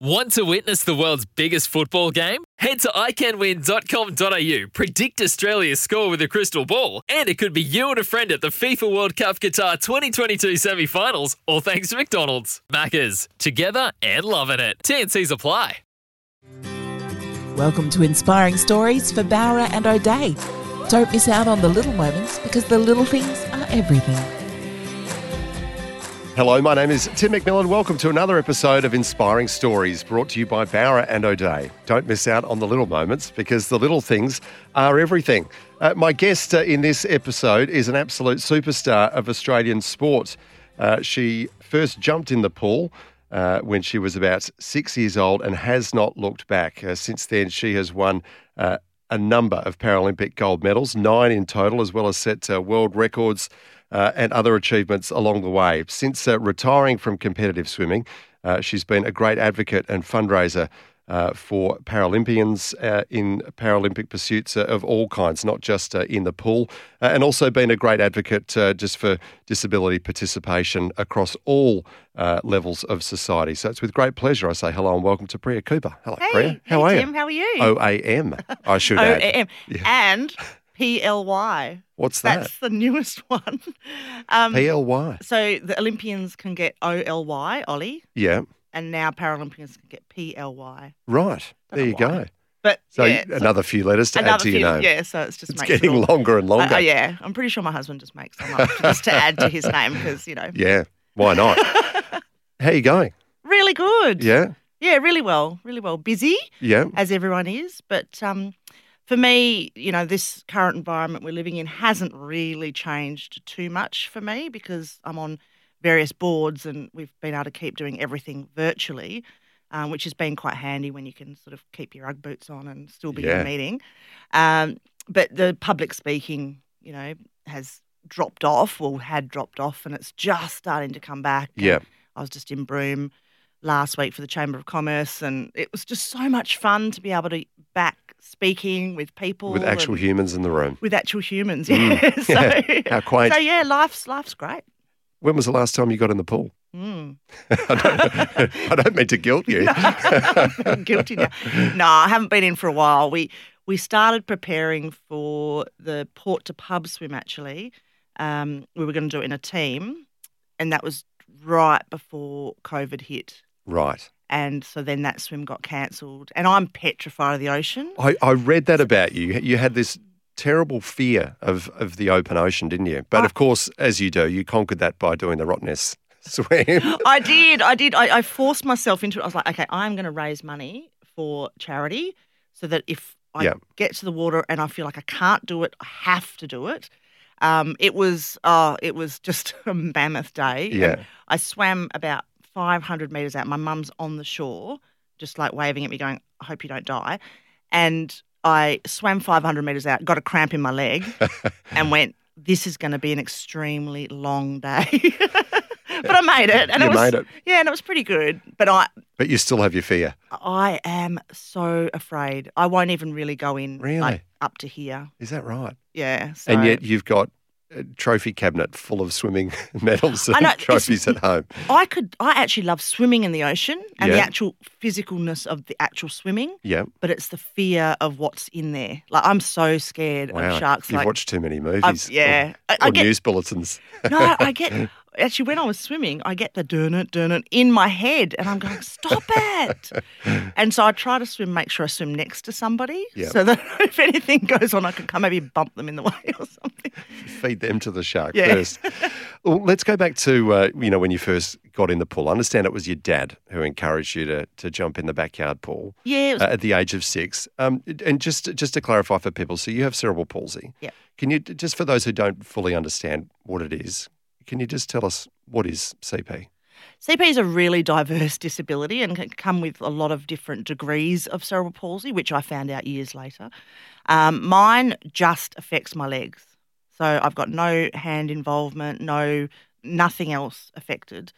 Want to witness the world's biggest football game? Head to iCanWin.com.au, predict Australia's score with a crystal ball, and it could be you and a friend at the FIFA World Cup Qatar 2022 semi finals, all thanks to McDonald's. Maccas, together and loving it. TNC's apply. Welcome to Inspiring Stories for Bowra and O'Dea. Don't miss out on the little moments because the little things are everything. Hello, my name is Tim McMillan. Welcome to another episode of Inspiring Stories brought to you by Bowra and O'Dea. Don't miss out on the little moments because the little things are everything. Uh, my guest uh, in this episode is an absolute superstar of Australian sport. Uh, she first jumped in the pool uh, when she was about six years old and has not looked back. Uh, since then, she has won uh, a number of Paralympic gold medals, nine in total, as well as set world records uh, and other achievements along the way. Since uh, retiring from competitive swimming, uh, she's been a great advocate and fundraiser uh, for Paralympians uh, in Paralympic pursuits uh, of all kinds, not just in the pool, and also been a great advocate just for disability participation across all levels of society. So it's with great pleasure I say hello and welcome to Priya Cooper. Hello, hey, Priya. How hey, are Tim, you? How are you? OAM, I should O add. A M. Yeah. And P L Y. What's that? That's the newest one. Um, P L Y. So the Olympians can get O L Y, Ollie, Yeah. and now Paralympians can get P L Y. Right. There you go. But So yeah, another few letters to add to few, your name. yeah. So it's just It's makes it getting all- longer and longer. Uh, yeah, I'm pretty sure my husband just makes them up just to add to his name because you know, Yeah. Why not? How you going? really good. Yeah. yeah, really well, really well. Busy. Yeah. as everyone is. But um, for me, you know, this current environment we're living in hasn't really changed too much for me because I'm on various boards and we've been able to keep doing everything virtually, um, which has been quite handy when you can sort of keep your Ugg boots on and still be in a meeting. Um, but the public speaking, you know, has dropped off or had dropped off and it's just starting to come back. Yeah. I was just in Broome last week for the Chamber of Commerce, and it was just so much fun to be able to back speaking with people With actual humans in the room. with actual humans. Mm. Yeah, so, Yeah. How quaint. So yeah, life's life's great. When was the last time you got in the pool? Mm. I, don't, I don't mean to guilt you. I'm guilty now. No, I haven't been in for a while. We we started preparing for the port to pub swim. Actually, um, we were going to do it in a team, and that was right before COVID hit. right. And so then that swim got cancelled. And I'm petrified of the ocean. I, I read that about you. You had this terrible fear of, of the open ocean, didn't you? But I- of course, as you do, you conquered that by doing the Rottnest swim. I did, I did. I, I forced myself into it. I was like, okay, I'm going to raise money for charity, so that if I Yeah. get to the water and I feel like I can't do it, I have to do it. Um, it was, oh, it was just a mammoth day. Yeah. I swam about 500 meters out. My mum's on the shore, just like waving at me, going, "I hope you don't die." And I swam 500 meters out, got a cramp in my leg, and went, "This is going to be an extremely long day." but I made it, and You it was made it. yeah, and it was pretty good. But I, but you still have your fear. I am so afraid. I won't even really go in Really? like up to here. Is that right? Yeah, so. And yet you've got trophy cabinet full of swimming medals and know, trophies at home. I could. I actually love swimming in the ocean and the actual physicalness of the actual swimming. Yeah. but it's the fear of what's in there. Like I'm so scared Wow. of sharks. You've like watched too many movies. I've- yeah, Or, I, I or get news bulletins. no, I get actually when I was swimming, I get the dun it dun it in my head, and I'm going, stop it. and so I try to swim, make sure I swim next to somebody, Yeah. so that if anything goes on, I can come maybe bump them in the way or something. feed them to the shark Yeah. first. well, let's go back to uh, you know when you first got in the pool. I understand it was your dad who encouraged you to to jump in the backyard pool Yeah, was, uh, at the age of six. Um, and just just to clarify for people, so you have cerebral palsy. Yeah. Can you just for those who don't fully understand what it is, can you just tell us what is CP? CP is a really diverse disability and can come with a lot of different degrees of cerebral palsy, which I found out years later. Um, mine just affects my legs. So I've got no hand involvement, no nothing else affected.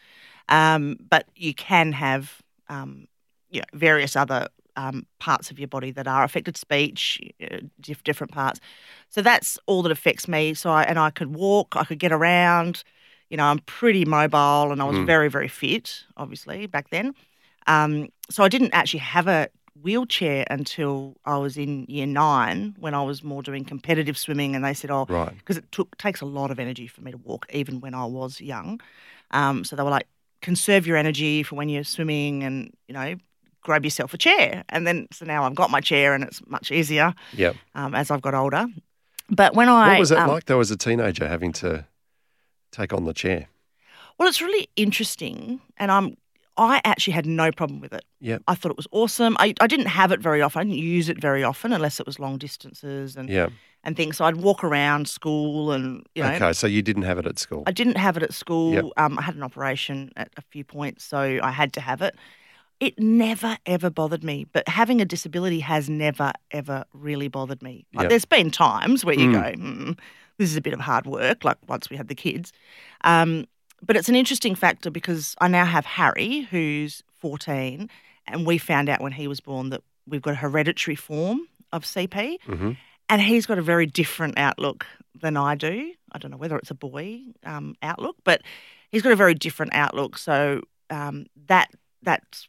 Um, but you can have um, you know, various other um, parts of your body that are affected, speech, uh, diff- different parts. So that's all that affects me. So I, and I could walk, I could get around. You know, I'm pretty mobile, and I was very, very fit, obviously back then. Um, so I didn't actually have a wheelchair until I was in year nine, when I was more doing competitive swimming, and they said, "Oh, Right. because it took takes a lot of energy for me to walk, even when I was young. Um, so they were like, conserve your energy for when you're swimming, and you know, grab yourself a chair. And then so now I've got my chair, and it's much easier Yep. um, as I've got older. But when I What was it um, like though as a teenager having to take on the chair? Well, it's really interesting, and I'm I actually had no problem with it. Yeah, I thought it was awesome. I, I didn't have it very often. I didn't use it very often unless it was long distances and Yeah. and things. So I'd walk around school and you know Okay, so you didn't have it at school. I didn't have it at school. Yep. Um, I had an operation at a few points, so I had to have it. It never ever bothered me, but having a disability has never ever really bothered me. Like, Yep. There's been times where you Mm. go, mm, "This is a bit of hard work." Like once we had the kids, um, but it's an interesting factor because I now have Harry, who's 14, and we found out when he was born that we've got a hereditary form of CP, hmm and he's got a very different outlook than I do. I don't know whether it's a boy um, outlook, but he's got a very different outlook. So um, that that's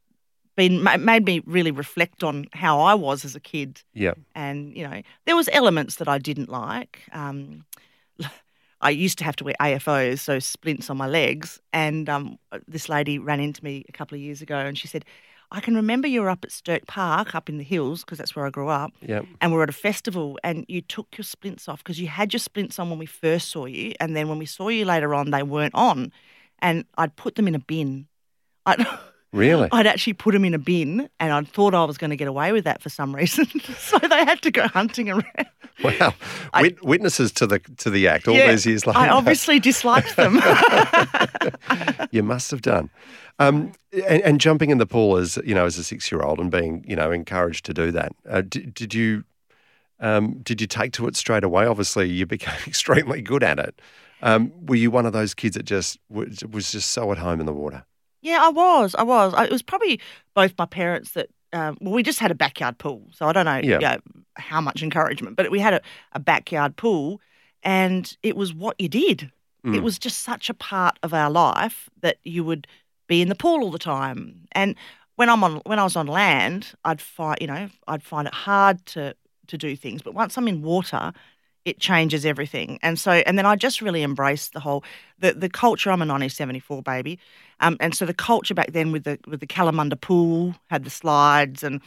been made me really reflect on how I was as a kid, Yep. and you know there was elements that I didn't like. Um, I used to have to wear AFOs, so splints on my legs, and um, this lady ran into me a couple of years ago, and she said. I can remember you were up at Stirk Park, up in the hills, because that's where I grew up Yep. and we're at a festival and you took your splints off because you had your splints on when we first saw you and then when we saw you later on they weren't on and I'd put them in a bin. I'd, Really? I'd actually put them in a bin and I thought I was going to get away with that for some reason. so they had to go hunting around. Wow. Wit- witnesses to the to the act all Yeah, these years later. I obviously disliked them. you must have done. Um, and, and jumping in the pool as you know, as a six-year-old, and being you know encouraged to do that. Uh, did, did you um, did you take to it straight away? Obviously, you became extremely good at it. Um, were you one of those kids that just was just so at home in the water? Yeah, I was. I was. I, it was probably both my parents that. Um, well, we just had a backyard pool, so I don't know Yeah. you know, how much encouragement, but we had a, a backyard pool, and it was what you did. It Mm. was just such a part of our life that you would be in the pool all the time. And when I'm on, when I was on land, I'd find, you know, I'd find it hard to to do things. But once I'm in water, it changes everything. And so, and then I just really embraced the whole the the culture. I'm a 1974 baby, um, and so the culture back then with the with the Kalamunda pool had the slides and.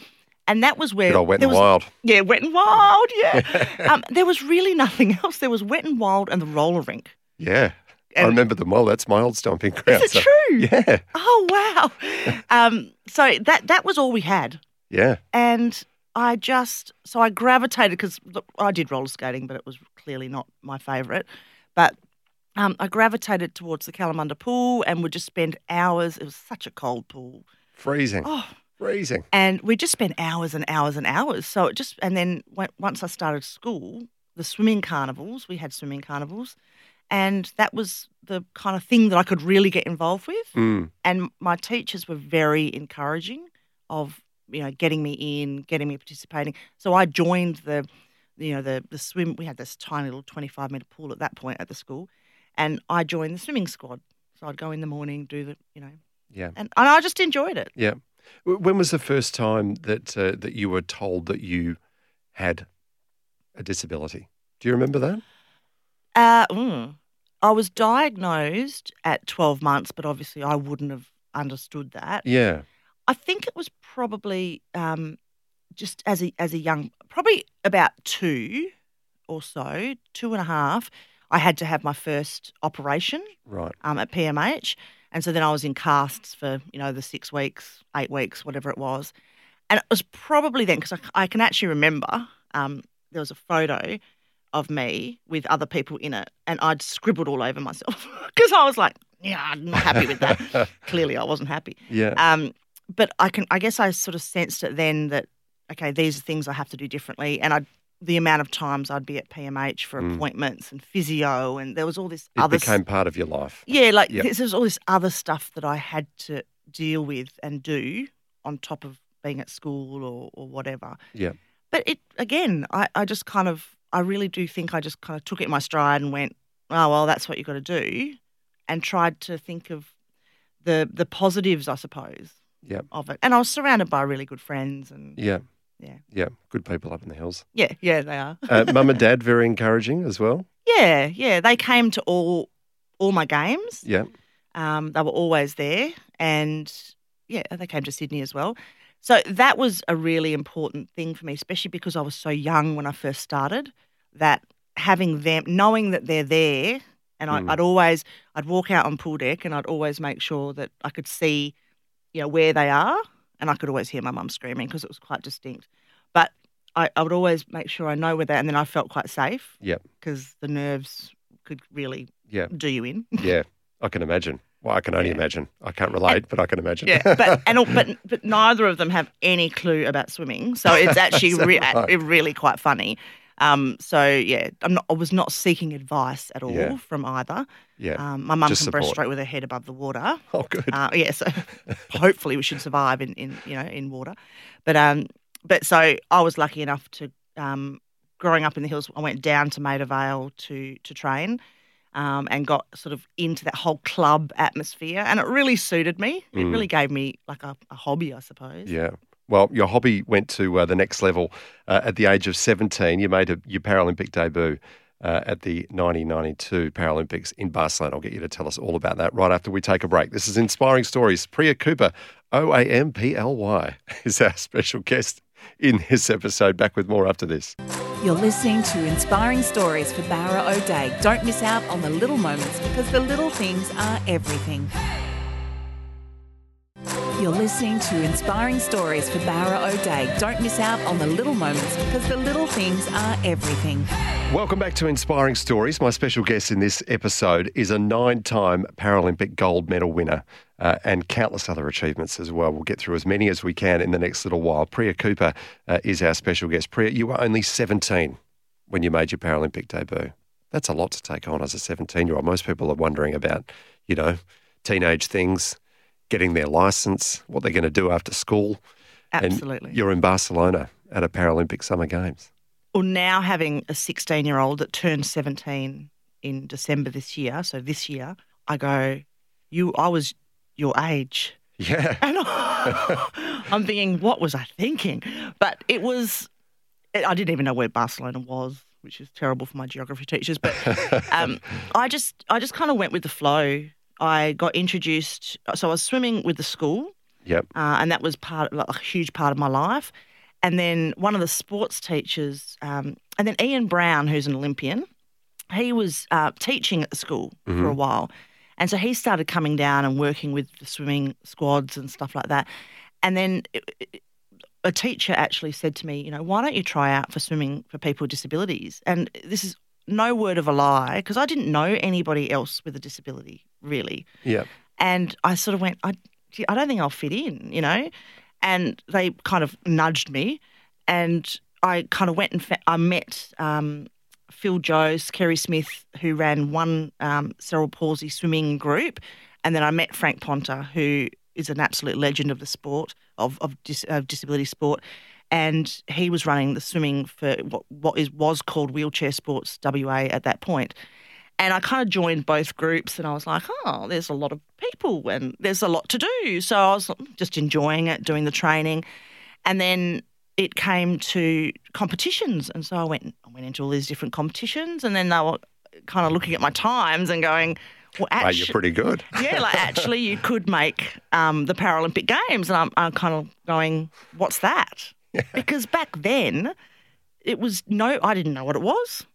And that was where Good old wet and was, wild. Yeah, wet and wild. Yeah, um, there was really nothing else. There was wet and wild and the roller rink. Yeah, I remember them well. That's my old stomping ground. Is it so- true? Yeah, Oh wow! um, so that that was all we had, yeah. and I just so I gravitated because I did roller skating, but it was clearly not my favourite. But um, I gravitated towards the Kalamunda pool and would just spend hours. It was such a cold pool, Freezing, oh, freezing. and we just spent hours and hours and hours. So it just and then when, once I started school, the swimming carnivals. We had swimming carnivals, and that was the kind of thing that I could really get involved with Mm. and my teachers were very encouraging of you know getting me in getting me participating so i joined the you know the the swim we had this tiny little 25 meter pool at that point at the school and i joined the swimming squad so i'd go in the morning do the you know Yeah, and, and i just enjoyed it yeah. When was the first time that uh, that you were told that you had a disability? Do you remember that? uh, mm, i was diagnosed at 12 months but obviously i wouldn't have understood that Yeah. I think it was probably um, just as a as a young, probably about two or so, two and a half. I had to have my first operation Right. um, at PMH, and so then I was in casts for you know the six weeks, eight weeks, whatever it was, and it was probably then because I, I can actually remember um, there was a photo of me with other people in it, and I'd scribbled all over myself because I was like, yeah, I'm not happy with that. Clearly, I wasn't happy. Yeah. Um, but I can, I guess, I sort of sensed it then that okay, these are things I have to do differently, and I. The amount of times I'd be at PMH for appointments and physio, and there was all this Mm. it other became part of your life. yeah, like Yep. this there's all this other stuff that I had to deal with and do on top of being at school or, or whatever. Yeah. But it again, I, I just kind of I really do think I just kind of took it in my stride and went, Oh well, that's what you gotta do and tried to think of the the positives, I suppose, Yep. of it. And I was surrounded by really good friends and Yeah. Yeah. Yeah. Good people up in the hills. yeah, yeah, they are. Uh, Mum and dad, very encouraging as well. yeah, yeah. They came to all all my games. Yeah. Um, they were always there, and yeah, they came to Sydney as well. So that was a really important thing for me, especially because I was so young when I first started. That having them, knowing that they're there, and I, Mm. I'd always, I'd walk out on pool deck, and I'd always make sure that I could see, you know, where they are, and I could always hear my mum screaming because it was quite distinct. But I, I would always make sure I know where they are. and then I felt quite safe Yeah. because the nerves could really Yeah. do you in. Yeah. I can imagine. Well, I can only Yeah. imagine. I can't relate, but I can imagine. Yeah, but and all- but but neither of them have any clue about swimming, so it's actually re- right. really quite funny. Um, so yeah, I'm not. I was not seeking advice at all Yeah. from either. yeah. Um, my mum Just can support. breaststroke with her head above the water. oh, good. Uh, yeah, so hopefully we should survive in, in you know in water. But um, but so I was lucky enough to um, growing up in the hills. I went down to Maida Vale to to train. Um, and got sort of into that whole club atmosphere, and it really suited me. It Mm. really gave me like a, a hobby, I suppose. Yeah. Well, your hobby went to uh, the next level uh, at the age of 17. You made a, your Paralympic debut uh, at the 1992 Paralympics in Barcelona. I'll get you to tell us all about that right after we take a break. This is Inspiring Stories. Priya Cooper, O A M P L Y, is our special guest in this episode. Back with more after this. You're listening to Inspiring Stories for Bowra O'Dea. Don't miss out on the little moments because the little things are everything. You're listening to Inspiring Stories for Bowra O'Dea. Don't miss out on the little moments because the little things are everything. Welcome back to Inspiring Stories. My special guest in this episode is a nine time Paralympic gold medal winner uh, and countless other achievements as well. We'll get through as many as we can in the next little while. Priya Cooper uh, is our special guest. Priya, you were only 17 when you made your Paralympic debut. That's a lot to take on as a 17 year old. Most people are wondering about, you know, teenage things, getting their license, what they're going to do after school. Absolutely. And you're in Barcelona at a Paralympic Summer Games. well, now having a 16 year old that turned 17 in December this year, so this year, I go, you, I was your age. Yeah. And I'm thinking, what was I thinking? But it was, I didn't even know where Barcelona was, which is terrible for my geography teachers. But um, I just, I just kind of went with the flow. I got introduced, so I was swimming with the school, Yep. uh, and that was part, like, a huge part of my life. And then one of the sports teachers, um, and then Ian Brown, who's an Olympian, he was uh, teaching at the school for a while. And so he started coming down and working with the swimming squads and stuff like that. And then it- it- a teacher actually said to me, you know, why don't you try out for swimming for people with disabilities? And this is no word of a lie because I didn't know anybody else with a disability, really. Yep. And I sort of went, I, I don't think I'll fit in, you know? And they kind of nudged me. And I kind of went and fa- I met um, Phil Joes, Kerry Smith, who ran one um, cerebral palsy swimming group. And then I met Frank Ponta, who is an absolute legend of the sport, of, of, dis, of disability sport. And he was running the swimming for what, what is, was called Wheelchair Sports WA at that point. And I kind of joined both groups and I was like, oh, there's a lot of people and there's a lot to do. So I was just enjoying it, doing the training. And then it came to competitions. And so I went, I went into all these different competitions and then they were kind of looking at my times and going, well, actually, you're pretty good. yeah, like actually, you could make um, the Paralympic Games, and I'm, I'm kind of going, "What's that?" Because back then, it was no, I didn't know what it was,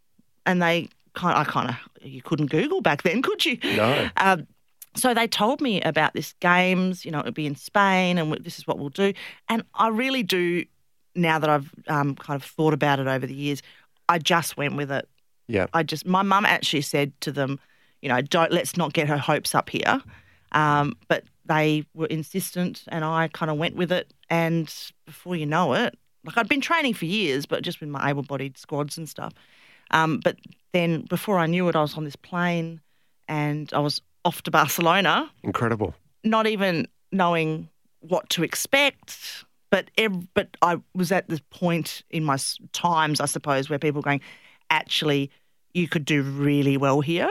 and they kind, I kind of, you couldn't Google back then, could you? No. Um, so they told me about this games. You know, it'd be in Spain, and this is what we'll do. And I really do. Now that I've um, kind of thought about it over the years, I just went with it. Yeah. I just, my mum actually said to them, you know, don't let's not get her hopes up here. Um, but they were insistent, and I kind of went with it. And before you know it, like I'd been training for years, but just with my able-bodied squads and stuff. Um, but then before I knew it, I was on this plane, and I was off to Barcelona, Incredible. not even knowing what to expect. But ev- but I was at the point in my times, I suppose, where people were going, actually, you could do really well here,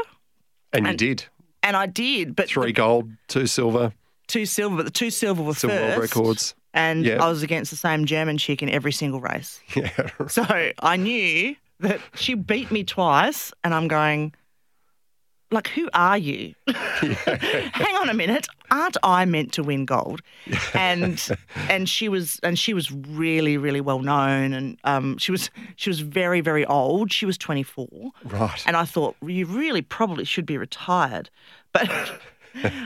And, you did. and I did. But Three the gold, two silver, two silver, but the two silver were silver world first, records. and Yeah. I was against the same German chick in every single race. Yeah. So I knew that she beat me twice, and I'm going, like, who are you? Hang on a minute, aren't I meant to win gold? And and she was and she was really really well known, and um, she was she was very very old. She was 24, Right. and I thought you really probably should be retired, but.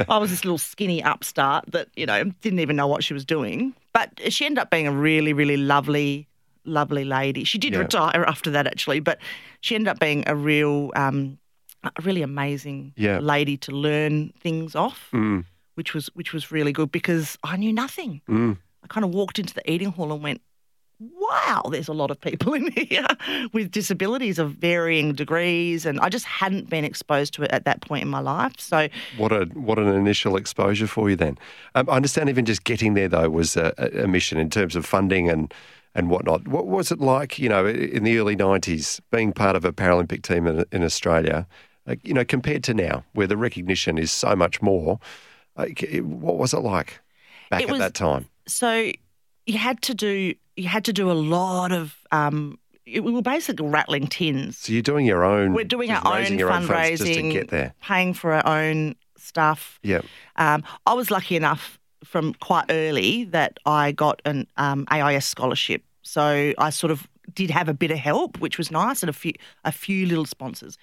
I was this little skinny upstart that, you know, didn't even know what she was doing. But she ended up being a really, really lovely, lovely lady. She did Yeah. retire after that, actually, but she ended up being a real, um, a really amazing Yeah. lady to learn things off, Mm, which was which was really good because I knew nothing. mm. I kind of walked into the eating hall and went, wow, there's a lot of people in here with disabilities of varying degrees. And I just hadn't been exposed to it at that point in my life. So, What a what an initial exposure for you then. Um, I understand even just getting there though was a, a- mission in terms of funding and and whatnot. What was it like, you know, in the early '90s, being part of a Paralympic team in, in Australia? uh, You know, compared to now, where the recognition is so much more. Like, what was it like back It at was- that time? so you had to do you had to do a lot of um, it- we were basically rattling tins. So you're doing your own. We're doing our own raising your own funds just to fundraising, get there. paying for our own stuff. Yeah. Um, I was lucky enough from quite early that I got an um, AIS scholarship, so I sort of did have a bit of help, which was nice, and a few a few little sponsors.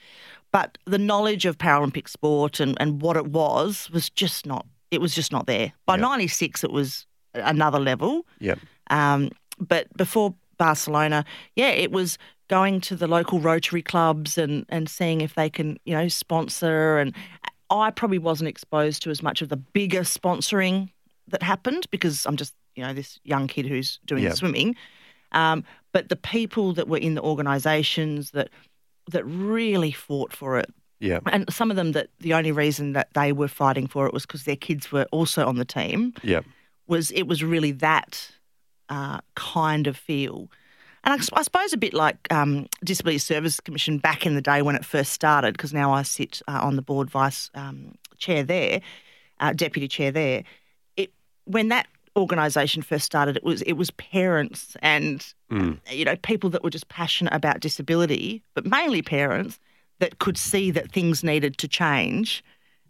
But the knowledge of Paralympic sport and, and what it was was just not. It was just not there. By Yeah. '96, it was another level. Yeah. Um, but before Barcelona, yeah, it was going to the local Rotary clubs and, and seeing if they can, you know, sponsor. And I probably wasn't exposed to as much of the bigger sponsoring that happened because I'm just, you know, this young kid who's doing Yeah. swimming. Um, but the people that were in the organisations that that really fought for it, Yeah. and some of them that the only reason that they were fighting for it was because their kids were also on the team Yeah. was it was really that uh, kind of feel. And I suppose a bit like um, Disability Service Commission back in the day when it first started, because now I sit uh, on the board vice um, chair there, uh, deputy chair there. It when that organisation first started, it was it was parents and Mm. you know people that were just passionate about disability, but mainly parents that could see that things needed to change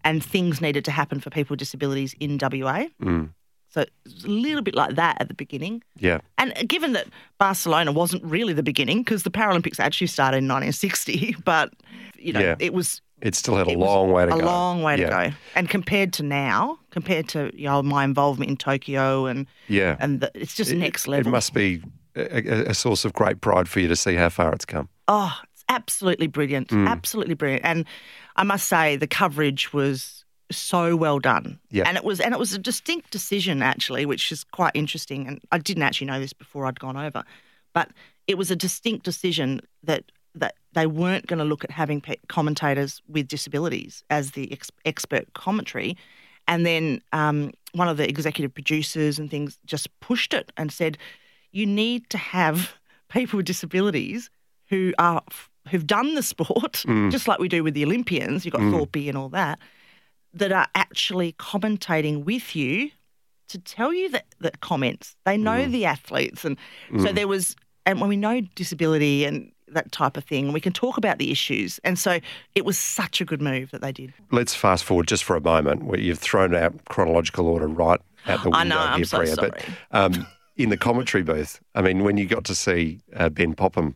and things needed to happen for people with disabilities in WA. Mm. So it was a little bit like that at the beginning. Yeah. And given that Barcelona wasn't really the beginning, because the Paralympics actually started in 1960, but you know Yeah. it was It still had a long way to a go. A long way Yeah. to go. And compared to now, compared to you know my involvement in Tokyo and Yeah. and the, it's just It- next level. It must be a, a- a source of great pride for you to see how far it's come. Oh, it's absolutely brilliant. Mm. Absolutely brilliant. And I must say the coverage was so well done. Yeah. And it was and it was a distinct decision actually, which is quite interesting. And I didn't actually know this before I'd gone over. But it was a distinct decision that that they weren't going to look at having pe- commentators with disabilities as the ex- expert commentary. And then um, one of the executive producers and things just pushed it and said, you need to have people with disabilities who are who've done the sport, Mm. just like we do with the Olympians. You've got Thorpe and all that, that are actually commentating with you to tell you the, the comments. They know Mm. the athletes, and so there was, and when we know disability and that type of thing, we can talk about the issues. And so it was such a good move that they did. Let's fast forward just for a moment where you've thrown out chronological order right out the window I know, I'm here, so Priya. But um, in the commentary booth, I mean, when you got to see uh, Ben Popham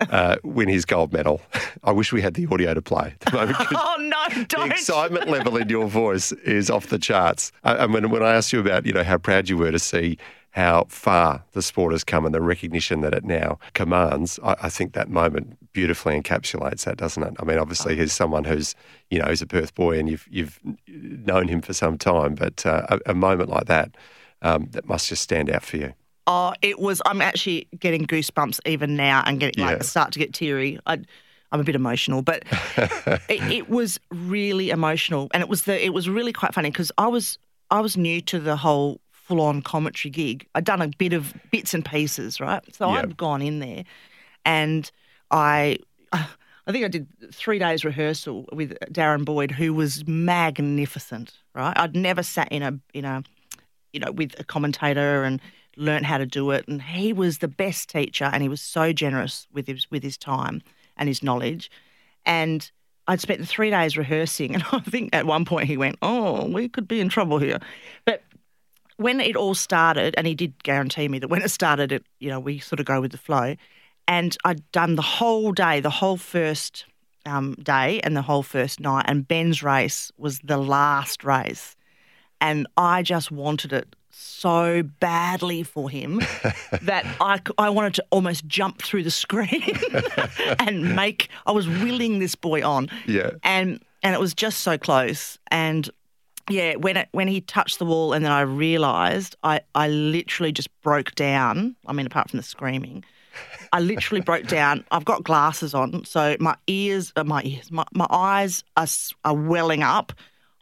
uh, win his gold medal, I wish we had the audio to play at the moment. Oh no! The Don't. excitement level in your voice is off the charts. Uh, and when, when I asked you about, you know, how proud you were to see how far the sport has come and the recognition that it now commands, I, I think that moment beautifully encapsulates that, doesn't it? I mean, obviously, he's someone who's, you know, he's a Perth boy and you've, you've known him for some time, but uh, a, a moment like that, um, that must just stand out for you. Oh, it was. I'm actually getting goosebumps even now and getting like Yeah. start to get teary. I, I'm a bit emotional, but it, it was really emotional, and it was the. It was really quite funny because I was I was new to the whole full on commentary gig. I'd done a bit of bits and pieces, right? So Yeah. I'd gone in there, and I. I think I did three days rehearsal with Darren Boyd, who was magnificent. Right, I'd never sat in a in a you know, with a commentator and learnt how to do it. And he was the best teacher, and he was so generous with his with his time and his knowledge. And I'd spent three days rehearsing, and I think at one point he went, "Oh, we could be in trouble here," but. When it all started, and he did guarantee me that when it started, it you know we sort of go with the flow, and I'd done the whole day, the whole first um, day, and the whole first night, and Ben's race was the last race, and I just wanted it so badly for him that I, I wanted to almost jump through the screen and make I was willing this boy on Yeah. and and it was just so close and yeah when it when he touched the wall and then I realized I I literally just broke down I mean apart from the screaming I literally broke down. I've got glasses on, so my ears, uh, my ears, my, my eyes are, are welling up.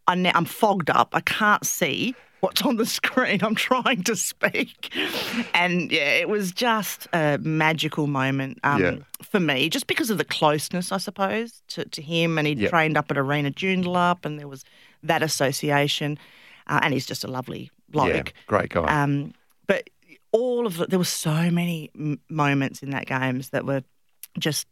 I I'm fogged up. I can't see what's on the screen. I'm trying to speak, and yeah, it was just a magical moment um, Yeah. for me, just because of the closeness, I suppose, to, to him. And he Yep. trained up at Arena Joondalup, and there was that association. Uh, and he's just a lovely bloke. Yeah, great guy. Um, but all of the, there were so many m- moments in that games that were just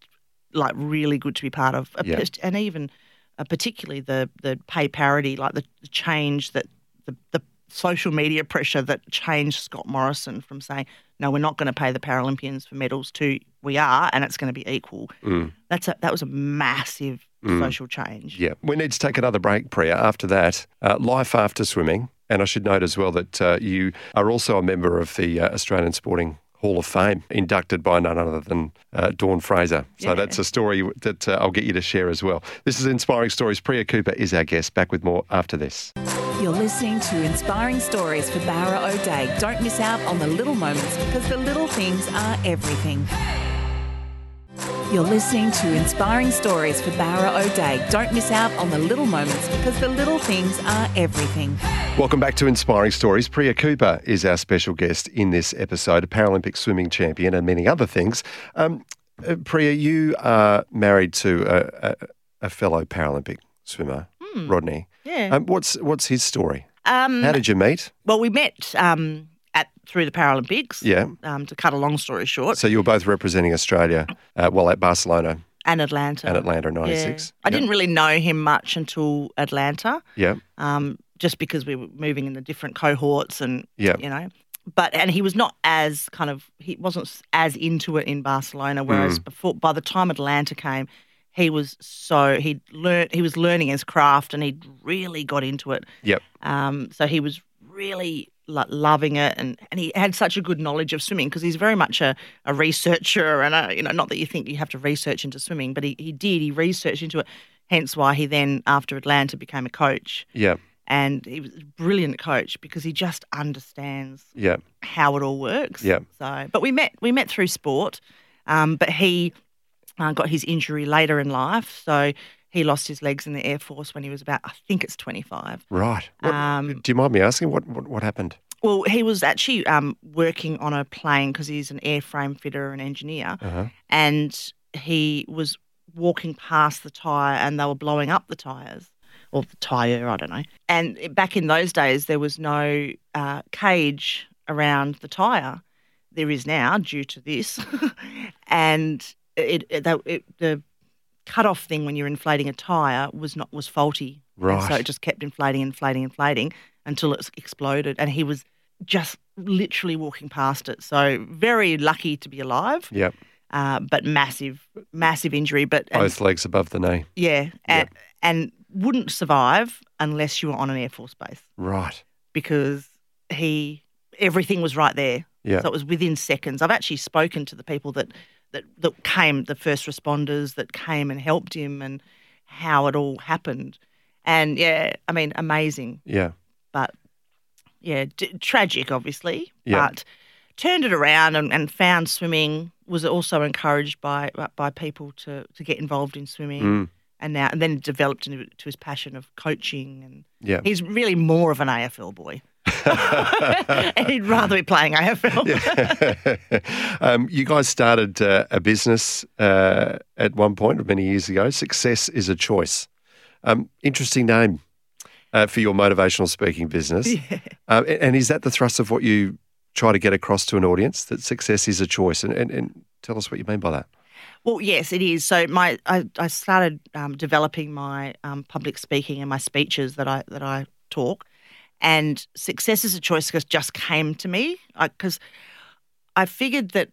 like really good to be part of, Yeah. and even uh, particularly the the pay parity, like the, the change that the the social media pressure that changed Scott Morrison from saying no, we're not going to pay the Paralympians for medals to we are, and it's going to be equal. That's a, that was a massive social change. Yeah, we need to take another break, Priya. After that, uh, life after swimming. And I should note as well that uh, you are also a member of the uh, Australian Sporting Hall of Fame, inducted by none other than uh, Dawn Fraser. So Yeah. that's a story that uh, I'll get you to share as well. This is Inspiring Stories. Priya Cooper is our guest. Back with more after this. You're listening to Inspiring Stories for Bowra O'Dea. Don't miss out on the little moments because the little things are everything. You're listening to Inspiring Stories for Bowra O'Dea. Don't miss out on the little moments because the little things are everything. Welcome back to Inspiring Stories. Priya Cooper is our special guest in this episode, a Paralympic swimming champion and many other things. Um, uh, Priya, you are married to a, a, a fellow Paralympic swimmer, Rodney. Yeah. Um, what's what's his story? Um, How did you meet? well, we met um, at through the Paralympics. Yeah. Um, to cut a long story short, So you were both representing Australia, uh, well, at Barcelona and Atlanta. and Atlanta in Yeah. '96. I didn't really know him much until Atlanta. Yeah, um, just because we were moving in the different cohorts and Yeah. you know but and he was not as kind of he wasn't as into it in Barcelona whereas Mm. before by the time Atlanta came he was so he'd learned he was learning his craft and he'd really got into it. Yep, um, so he was really like loving it and, and he had such a good knowledge of swimming because he's very much a, a researcher and a, you know not that you think you have to research into swimming but he, he did he researched into it hence why he then after Atlanta became a coach. Yeah, and he was a brilliant coach because he just understands yeah, how it all works. Yeah. So, but we met we met through sport, um, but he uh, got his injury later in life, so he lost his legs in the air force when he was about I think it's twenty five. right. What, Um, do you mind me asking what what, what happened? Well, he was actually um, working on a plane because he's an airframe fitter and engineer, Uh-huh. and he was walking past the tire and they were blowing up the tires or the tire, I don't know. And back in those days, there was no uh, cage around the tire. There is now due to this, and it, it, that- it the cut-off thing when you're inflating a tire was not was faulty. And so it just kept inflating, inflating, inflating until it exploded, and he was just literally walking past it. So very lucky to be alive Yep, uh, but massive, massive injury. But and- both legs above the knee. yeah, and, and wouldn't survive unless you were on an air force base Right. because he everything was right there. Yeah. So it was within seconds. I've actually spoken to the people that that that came, the first responders that came and helped him, and how it all happened. And yeah, I mean, amazing. Yeah. But yeah, d- tragic, obviously. Yeah. But turned it around and, and found swimming. Was also encouraged by by people to to get involved in swimming. Mm. And now, and then developed into to his passion of coaching, and Yeah. he's really more of an AFL boy. and he'd rather be playing AFL. um, you guys started uh, a business uh, at one point many years ago. Success is a choice. Um, interesting name uh, for your motivational speaking business. Uh, and- and is that the thrust of what you try to get across to an audience that success is a choice? And, and, and tell us what you mean by that. Well, yes, it is. So my I, I started um, developing my um, public speaking and my speeches that I that I talk, and success is a choice just came to me because I figured that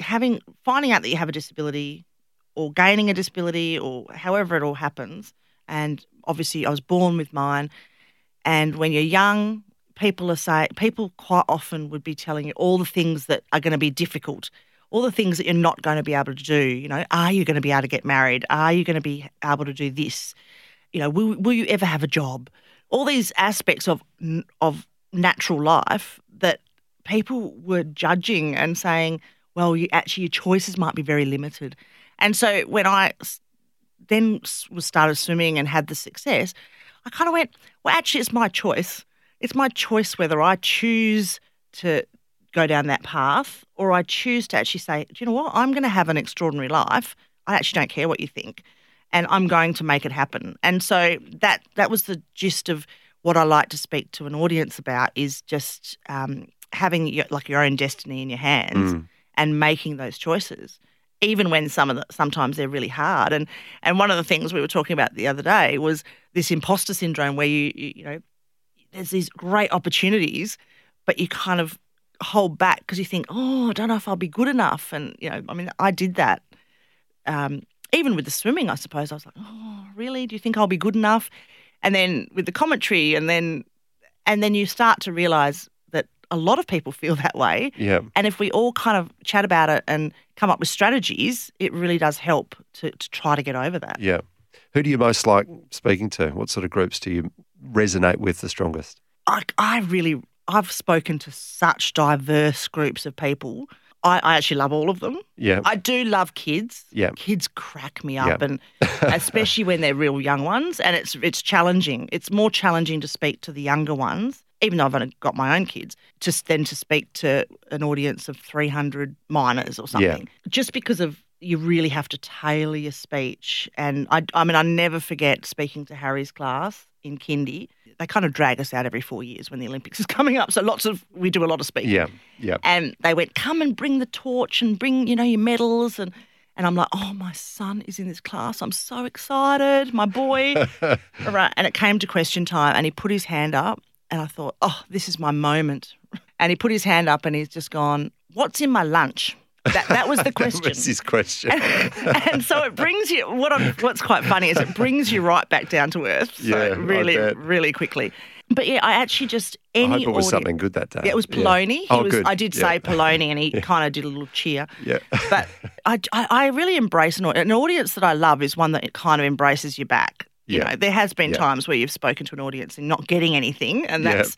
having finding out that you have a disability or gaining a disability or however it all happens, and obviously I was born with mine, and when you're young. People are saying people quite often would be telling you all the things that are going to be difficult all the things that you're not going to be able to do. You know, are you going to be able to get married? Are you going to be able to do this? You know, will, will you ever have a job? All these aspects of of natural life that people were judging and saying, well, you actually your choices might be very limited. And so when I then was started swimming and had the success, I kind of went, well, actually, it's my choice. It's my choice whether I choose to go down that path or I choose to actually say, do you know what? I'm going to have an extraordinary life. I actually don't care what you think. And I'm going to make it happen. And so that that was the gist of what I like to speak to an audience about is just um, having your, like your own destiny in your hands and making those choices, even when some of the sometimes they're really hard. And and one of the things we were talking about the other day was this imposter syndrome, where you you, you know there's these great opportunities, but you kind of hold back because you think, oh, I don't know if I'll be good enough. And you know, I mean, I did that. Um, even with the swimming, I suppose I was like, oh, really? Do you think I'll be good enough? And then with the commentary, and then and then you start to realize that a lot of people feel that way. Yeah. And if we all kind of chat about it and come up with strategies, it really does help to, to try to get over that. Yeah. Who do you most like speaking to? What sort of groups do you resonate with the strongest? I, I really, I've spoken to such diverse groups of people. I, I actually love all of them. Yeah. I do love kids. Yeah. Kids crack me up, Yeah. and especially when they're real young ones. And it's it's challenging. It's more challenging to speak to the younger ones, even though I've only got my own kids, just then to speak to an audience of 300 minors or something. Yeah. Just because of you really have to tailor your speech. And I, I mean, I never forget speaking to Harry's class in kindy. They kind of drag us out every four years when the Olympics is coming up. So lots of we do a lot of speaking Yeah. Yeah. and they went, "Come and bring the torch and bring, you know, your medals." And and I'm like, "Oh, my son is in this class. I'm so excited, my boy." All right, and it came to question time, and he put his hand up, and I thought, "Oh, this is my moment." And he put his hand up, and he's just gone, "What's in my lunch?" That that was the question. What's his question? and so it brings you what I'm, what's quite funny is it brings you right back down to earth so Yeah, I really really quickly but yeah i actually just I any hope it was audience- something good that day. yeah, it was polony. He Oh, was, good. I did Yeah. say polony, and he kind of did a little cheer. Yeah. But I, I, I really embrace an audience. An audience that I love is one that kind of embraces you back. You Yeah. know, there has been Yeah. times where you've spoken to an audience and not getting anything, and Yeah. that's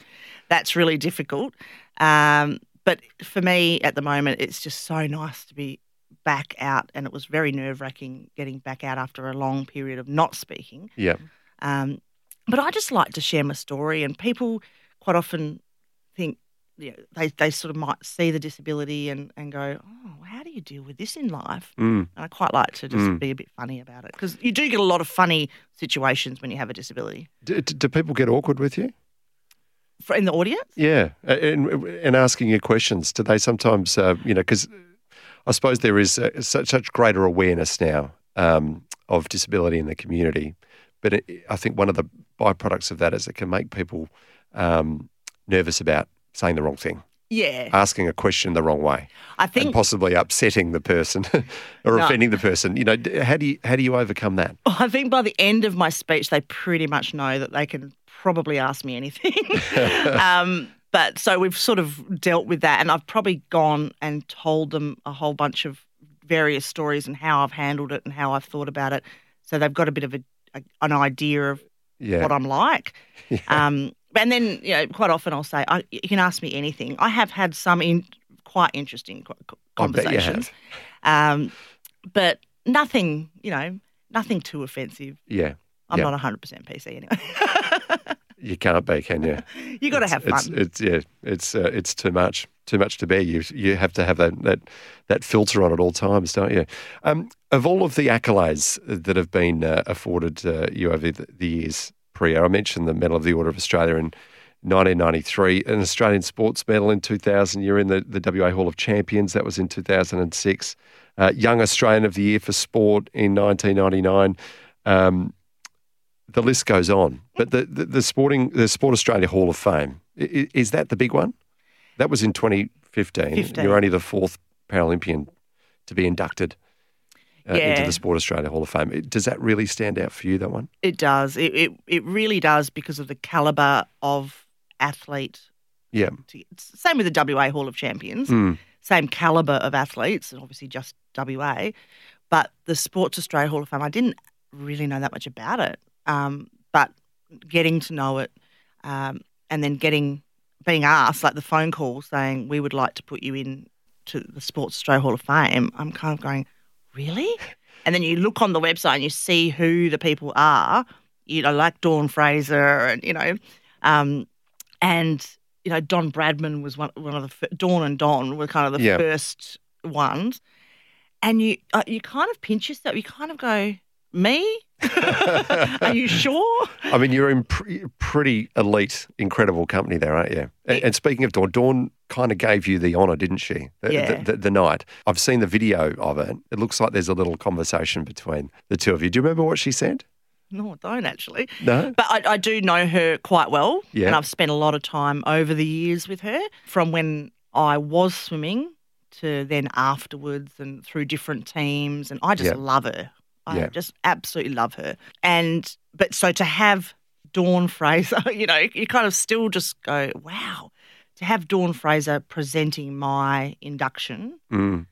that's really difficult. Um, but for me, at the moment, it's just so nice to be back out, and it was very nerve wracking getting back out after a long period of not speaking. Yeah. Um, but I just like to share my story, and people quite often think you know, they they sort of might see the disability and, and go, oh, how do you deal with this in life? Mm. And I quite like to just Mm. be a bit funny about it because you do get a lot of funny situations when you have a disability. Do, do people get awkward with you? In the audience, Yeah, and, and asking you questions. Do they sometimes, uh, you know, because I suppose there is uh, such, such greater awareness now um, of disability in the community. But it, I think one of the byproducts of that is it can make people um, nervous about saying the wrong thing, yeah, asking a question the wrong way, I and think possibly upsetting the person or No. offending the person. You know, how do you how do you overcome that? I think by the end of my speech, they pretty much know that they can probably ask me anything. um, but so we've sort of dealt with that, and I've probably gone and told them a whole bunch of various stories and how I've handled it and how I've thought about it. So they've got a bit of a, a an idea of Yeah. what I'm like. Um, and then, you know, quite often I'll say, I, you can ask me anything. I have had some in, quite interesting co- co- I bet you conversations, um, but nothing, you know, nothing too offensive. yeah. I'm Yeah. not 100% PC anyway. You can't be, can you? you got to have it's, fun. It's, yeah, it's uh, it's too much, too much to bear. You you have to have that that that filter on at all times, don't you? Um, of all of the accolades that have been uh, afforded uh, you over the, the years, Priya, I mentioned the Medal of the Order of Australia in 1993, an Australian Sports Medal in 2000. You're in the, the WA Hall of Champions. That was in 2006. Uh, Young Australian of the Year for Sport in 1999. Um, the list goes on. But the, the, the sporting the Sport Australia Hall of Fame i- i- is that the big one? That was in 2015. 15. You're only the fourth Paralympian to be inducted uh, into the Sport Australia Hall of Fame. It- Does that really stand out for you? That one? It does. It, it, it really does because of the calibre of athlete. Yeah. To, it's the same with the WA Hall of Champions. Mm. same caliber of athletes, and obviously just WA. But the Sports Australia Hall of Fame, I didn't really know that much about it. Um, but getting to know it, um, and then getting being asked like the phone call saying we would like to put you in to the Sports Australia Hall of Fame, I'm kind of going, really? And then you look on the website and you see who the people are, you know, like Dawn Fraser, and you know, um, and you know, Don Bradman was one one of the fir- Dawn and Don were kind of the Yeah. first ones, and you uh, you kind of pinch yourself. You kind of go, me? Are you sure? I mean, you're in pre- pretty elite, incredible company there, aren't you? And, and speaking of Dawn, Dawn kind of gave you the honour, didn't she? The, Yeah. the, the, the night. I've seen the video of it. It looks like there's a little conversation between the two of you. Do you remember what she said? No, I don't actually. No? But I, I do know her quite well, Yeah. and I've spent a lot of time over the years with her, from when I was swimming to then afterwards, and through different teams, and I just love her. I Yeah. just absolutely love her. And but so to have Dawn Fraser, you know, you kind of still just go, wow. To have Dawn Fraser presenting my induction Mm.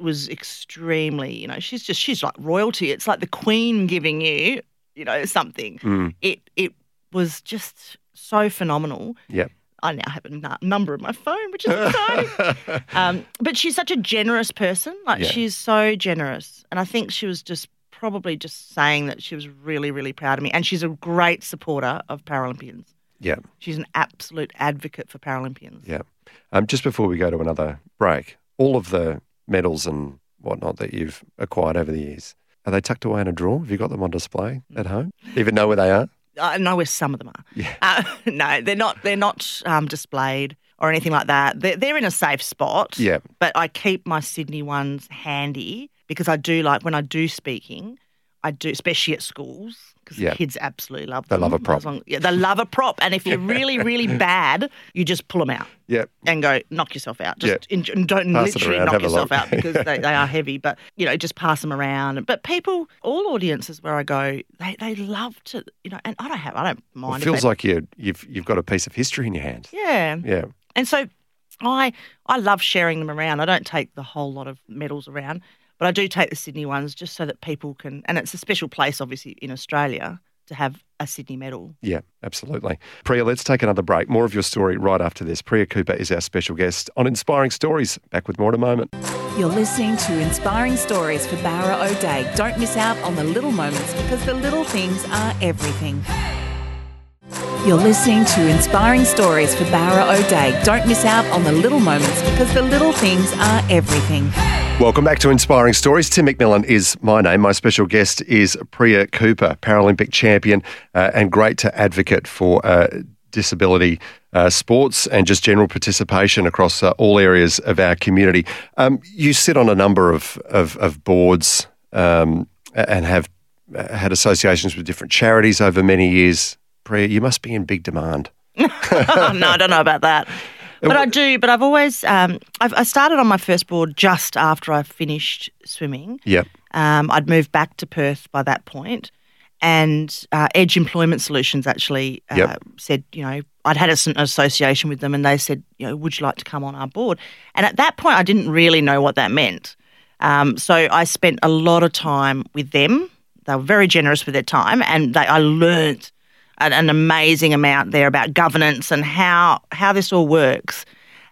was extremely, you know, she's just she's like royalty. It's like the Queen giving you, you know, something. Mm. It it was just so phenomenal. Yeah. I now have a number in my phone, which is exciting. um, but she's such a generous person. Like Yeah. she's so generous, and I think she was just probably just saying that she was really, really proud of me, and she's a great supporter of Paralympians. Yeah. She's an absolute advocate for Paralympians. Yeah. Um, just before we go to another break, all of the medals and whatnot that you've acquired over the years, are they tucked away in a drawer? Have you got them on display at home? Even know where they are? I know where some of them are. Yeah. Uh, no, they're not. They're not um, displayed or anything like that. They're, they're in a safe spot. Yeah. But I keep my Sydney ones handy because I do like when I do speaking. I do, especially at schools, because Yeah. the kids absolutely love They them. love a prop. long- yeah, they love a prop, and if you're really, really bad, you just pull them out Yeah. and go knock yourself out. Just Yeah. don't Pass literally around, knock yourself out because they, they are heavy. But you know, just pass them around. But people, all audiences where I go, they, they love to, you know. And I don't have, I don't mind. Well, it feels they- like you, you've, you've got a piece of history in your hand. yeah. Yeah. And so I I love sharing them around. I don't take the whole lot of medals around, but I do take the Sydney ones just so that people can and it's a special place obviously in Australia to have a Sydney medal. Yeah, absolutely. Priya, let's take another break. More of your story right after this. Priya Cooper is our special guest on Inspiring Stories. Back with more in a moment. You're listening to Inspiring Stories for Bowra O'Dea. Don't miss out on the little moments because the little things are everything. You're listening to Inspiring Stories for Bowra O'Dea. Don't miss out on the little moments because the little things are everything. Welcome back to Inspiring Stories. Tim McMillan is my name. My special guest is Priya Cooper, Paralympic champion uh, and great to advocate for uh, disability uh, sports and just general participation across uh, all areas of our community. Um, you sit on a number of, of, of boards um, and have uh, had associations with different charities over many years. Priya, you must be in big demand. no, I don't know about that. But I do. But I've always um, I've, I started on my first board just after I finished swimming. Yep. Um, I'd moved back to Perth by that point, and uh, Edge Employment Solutions actually uh, Yep. said, you know, I'd had an association with them, and they said, you know, would you like to come on our board? And at that point, I didn't really know what that meant. Um, so I spent a lot of time with them. They were very generous with their time, and they, I learned an, an amazing amount there about governance and how how this all works.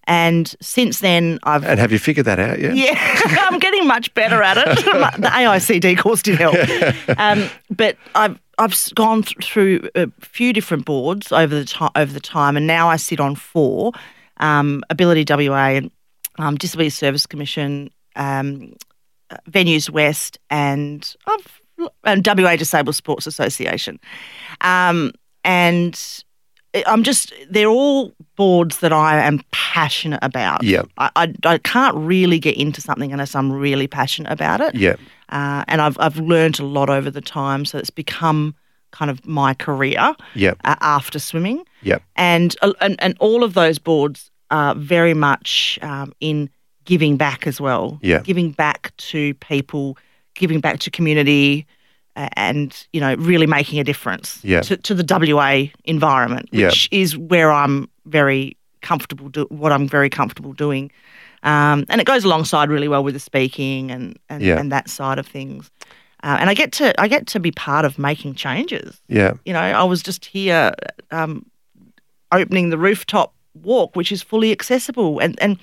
And since then, I've And have you figured that out yet? yeah, I'm getting much better at it. the AICD course did help. Um, but I've I've gone th- through a few different boards over the time over the time, and now I sit on four: um, Ability WA, um, Disability Service Commission, um, Venues West, and I've, and WA Disabled Sports Association. Um, and I'm just, they're all boards that I am passionate about. Yeah. I, I, I can't really get into something unless I'm really passionate about it. Yeah. Uh, and I've, I've learned a lot over the time. So it's become kind of my career Yeah. uh, after swimming. Yeah. And, uh, and, and all of those boards are very much um, in giving back as well. Yeah. Giving back to people, giving back to community, and you know, really making a difference Yeah. to, to the WA environment, Yeah. which is where I'm very comfortable. Do, what I'm very comfortable doing, um, and it goes alongside really well with the speaking and and, Yeah. and that side of things. Uh, and I get to I get to be part of making changes. Yeah. You know, I was just here um, opening the rooftop walk, which is fully accessible, and and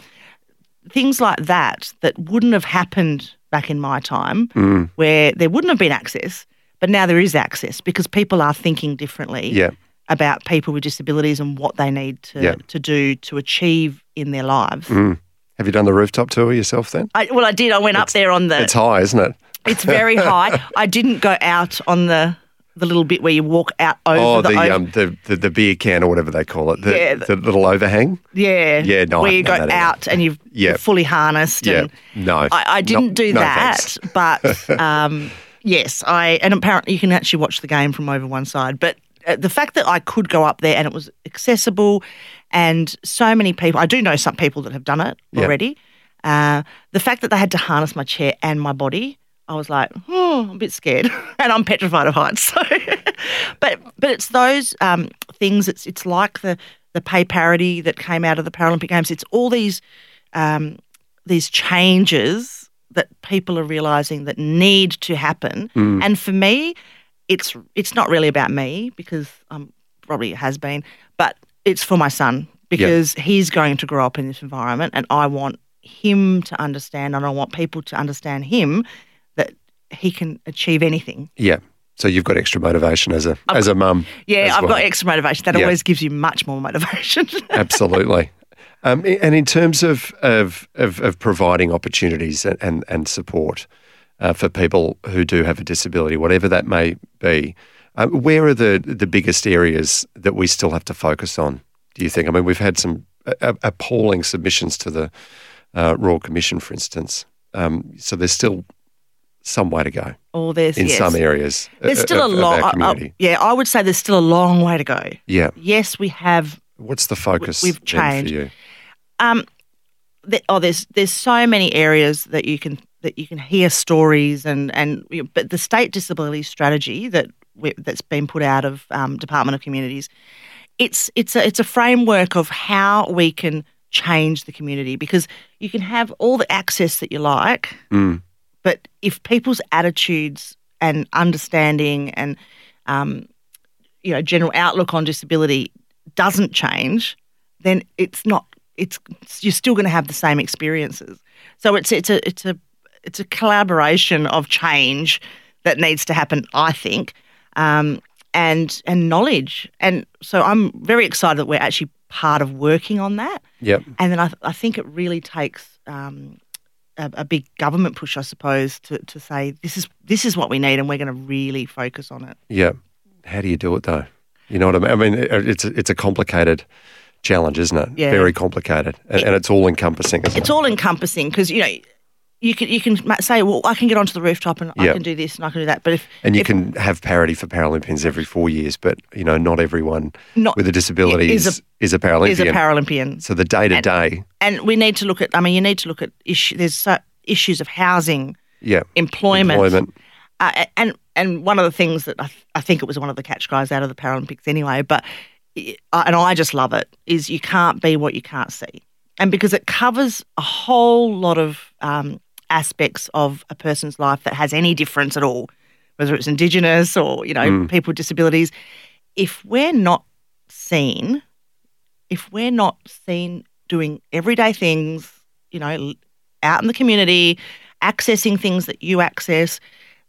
things like that that wouldn't have happened back in my time, Mm. where there wouldn't have been access, but now there is access because people are thinking differently Yeah. about people with disabilities and what they need to Yeah. to do to achieve in their lives. Mm. Have you done the rooftop tour yourself then? I, well, I did. I went up there on the. It's high, isn't it? It's very high. I didn't go out on the the little bit where you walk out over Oh, the, the, over- um, the, the the beer can or whatever they call it. The, Yeah, the, the- little overhang. yeah Yeah, no, where you go that either. out and you've Yeah. you're fully harnessed. Yeah. And No. I, I didn't No- do that, thanks. but um, yes, I and apparently you can actually watch the game from over one side. But uh, the fact that I could go up there and it was accessible, and so many people, I do know some people that have done it Yeah. already. Uh, the fact that they had to harness my chair and my body, I was like, oh, I'm a bit scared, and I'm petrified of heights. So, but but it's those um, things. It's it's like the the pay parity that came out of the Paralympic Games. It's all these um, these changes that people are realizing that need to happen. And for me, it's it's not really about me because um, probably it has been, but it's for my son because he's going to grow up in this environment, and I want him to understand, and I want people to understand him he can achieve anything. Yeah. So you've got extra motivation as a as a mum. Yeah, I've well. got extra motivation. That Yeah. always gives you much more motivation. Absolutely. Um, and in terms of of, of, of providing opportunities and, and, and support uh, for people who do have a disability, whatever that may be, um, where are the, the biggest areas that we still have to focus on, do you think? I mean, we've had some appalling submissions to the uh, Royal Commission, for instance. Um, so there's still some way to go or there's in yes. some areas. There's of- still a lot. long. yeah, I would say there's still a long way to go. yeah. Yes, we have What's the focus we've changed. for you? Um, th- oh, there's there's so many areas that you can that you can hear stories and and but the state disability strategy that we, that's been put out of um, Department of Communities, it's it's a it's a framework of how we can change the community because you can have all the access that you like, Mm. But if people's attitudes and understanding and um, you know general outlook on disability doesn't change, then it's not. It's you're still going to have the same experiences. So it's it's a it's a it's a collaboration of change that needs to happen. I think, um, and and knowledge. And so I'm very excited that we're actually part of working on that. Yep. And then I, I think it really takes um, a, a big government push, I suppose, to, to say this is this is what we need, and we're going to really focus on it. Yeah. How do you do it though? You know what I mean? I mean, it's a, it's a complicated challenge, isn't it? Yeah. Very complicated, and, and it's all encompassing. It's it? all encompassing because you know you can you can say, well, I can get onto the rooftop and I can do this and I can do that, but if and you if can have parity for Paralympians every four years, but you know, not everyone not with a disability is is, a- is a Paralympian. is a Paralympian, so the day to day, and we need to look at. I mean, you need to look at issue. There's so, issues of housing, yeah, employment, employment, Uh, and and one of the things that I, th- I think it was one of the catch guys out of the Paralympics anyway, but and I just love it, is you can't be what you can't see. And because it covers a whole lot of um, aspects of a person's life that has any difference at all, whether it's Indigenous or, you know, Mm. people with disabilities. If we're not seen, if we're not seen doing everyday things, you know, out in the community, accessing things that you access,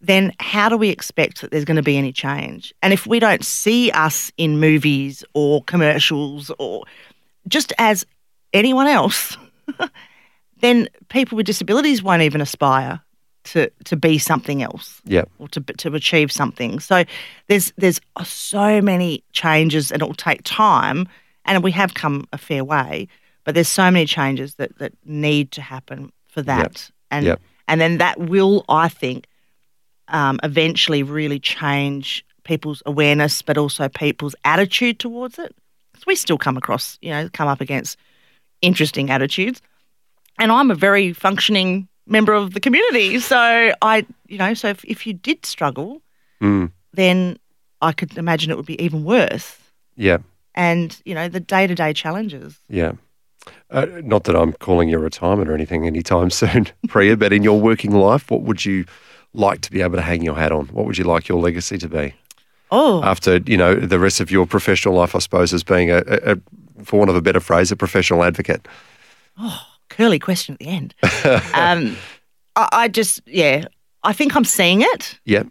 then how do we expect that there's going to be any change? And if we don't see us in movies or commercials or just as anyone else, then people with disabilities won't even aspire to to be something else Yeah. or to to achieve something. So there's there's so many changes, and it will take time. And we have come a fair way, but there's so many changes that that need to happen for that. And Yep. and then that will, I think, um, eventually really change people's awareness, but also people's attitude towards it because we still come across, you know, come up against interesting attitudes. And I'm a very functioning member of the community. So I, you know, so if, if you did struggle, Mm. then I could imagine it would be even worse. Yeah. And, you know, the day to day challenges. Yeah. Uh, not that I'm calling your retirement or anything anytime soon, Priya, but in your working life, what would you like to be able to hang your hat on? What would you like your legacy to be Oh, after you know the rest of your professional life? I suppose as being a, a, a for want of a better phrase, a professional advocate. Curly question at the end. um, I, I just, yeah, I think I'm seeing it. Yeah.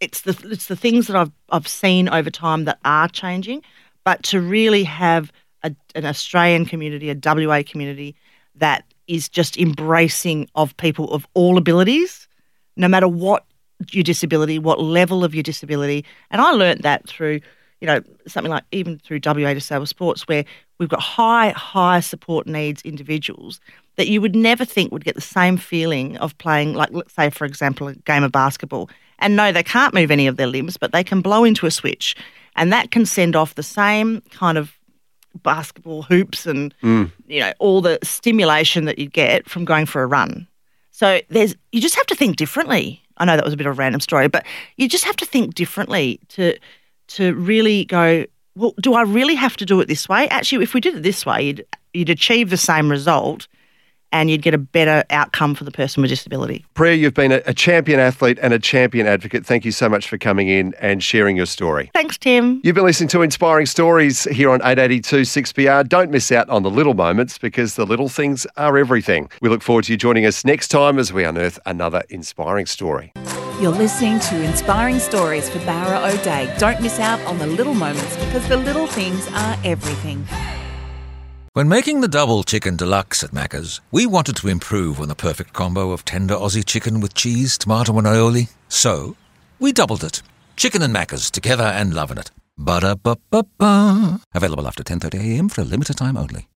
it's the it's the things that I've I've seen over time that are changing, but to really have a, an Australian community, a WA community that is just embracing of people of all abilities, no matter what your disability, what level of your disability. And I learnt that through, you know, something like even through WA Disabled Sports, where we've got high, high support needs individuals that you would never think would get the same feeling of playing, like, let's say, for example, a game of basketball. And no, they can't move any of their limbs, but they can blow into a switch. And that can send off the same kind of basketball hoops and, mm. you know, all the stimulation that you get from going for a run. So there's you just have to think differently. I know that was a bit of a random story, but you just have to think differently to to really go, well, do I really have to do it this way? Actually, if we did it this way, you'd you'd achieve the same result and you'd get a better outcome for the person with disability. Priya, you've been a, a champion athlete and a champion advocate. Thank you so much for coming in and sharing your story. Thanks, Tim. You've been listening to Inspiring Stories here on 882 6PR. Don't miss out on the little moments because the little things are everything. We look forward to you joining us next time as we unearth another inspiring story. You're listening to Inspiring Stories for Bowra O'Dea. Don't miss out on the little moments because the little things are everything. When making the double chicken deluxe at Macca's, we wanted to improve on the perfect combo of tender Aussie chicken with cheese, tomato, and aioli. So, we doubled it. Chicken and Macca's together and loving it. Ba-da-ba-ba-ba. Available after 10.30am for a limited time only.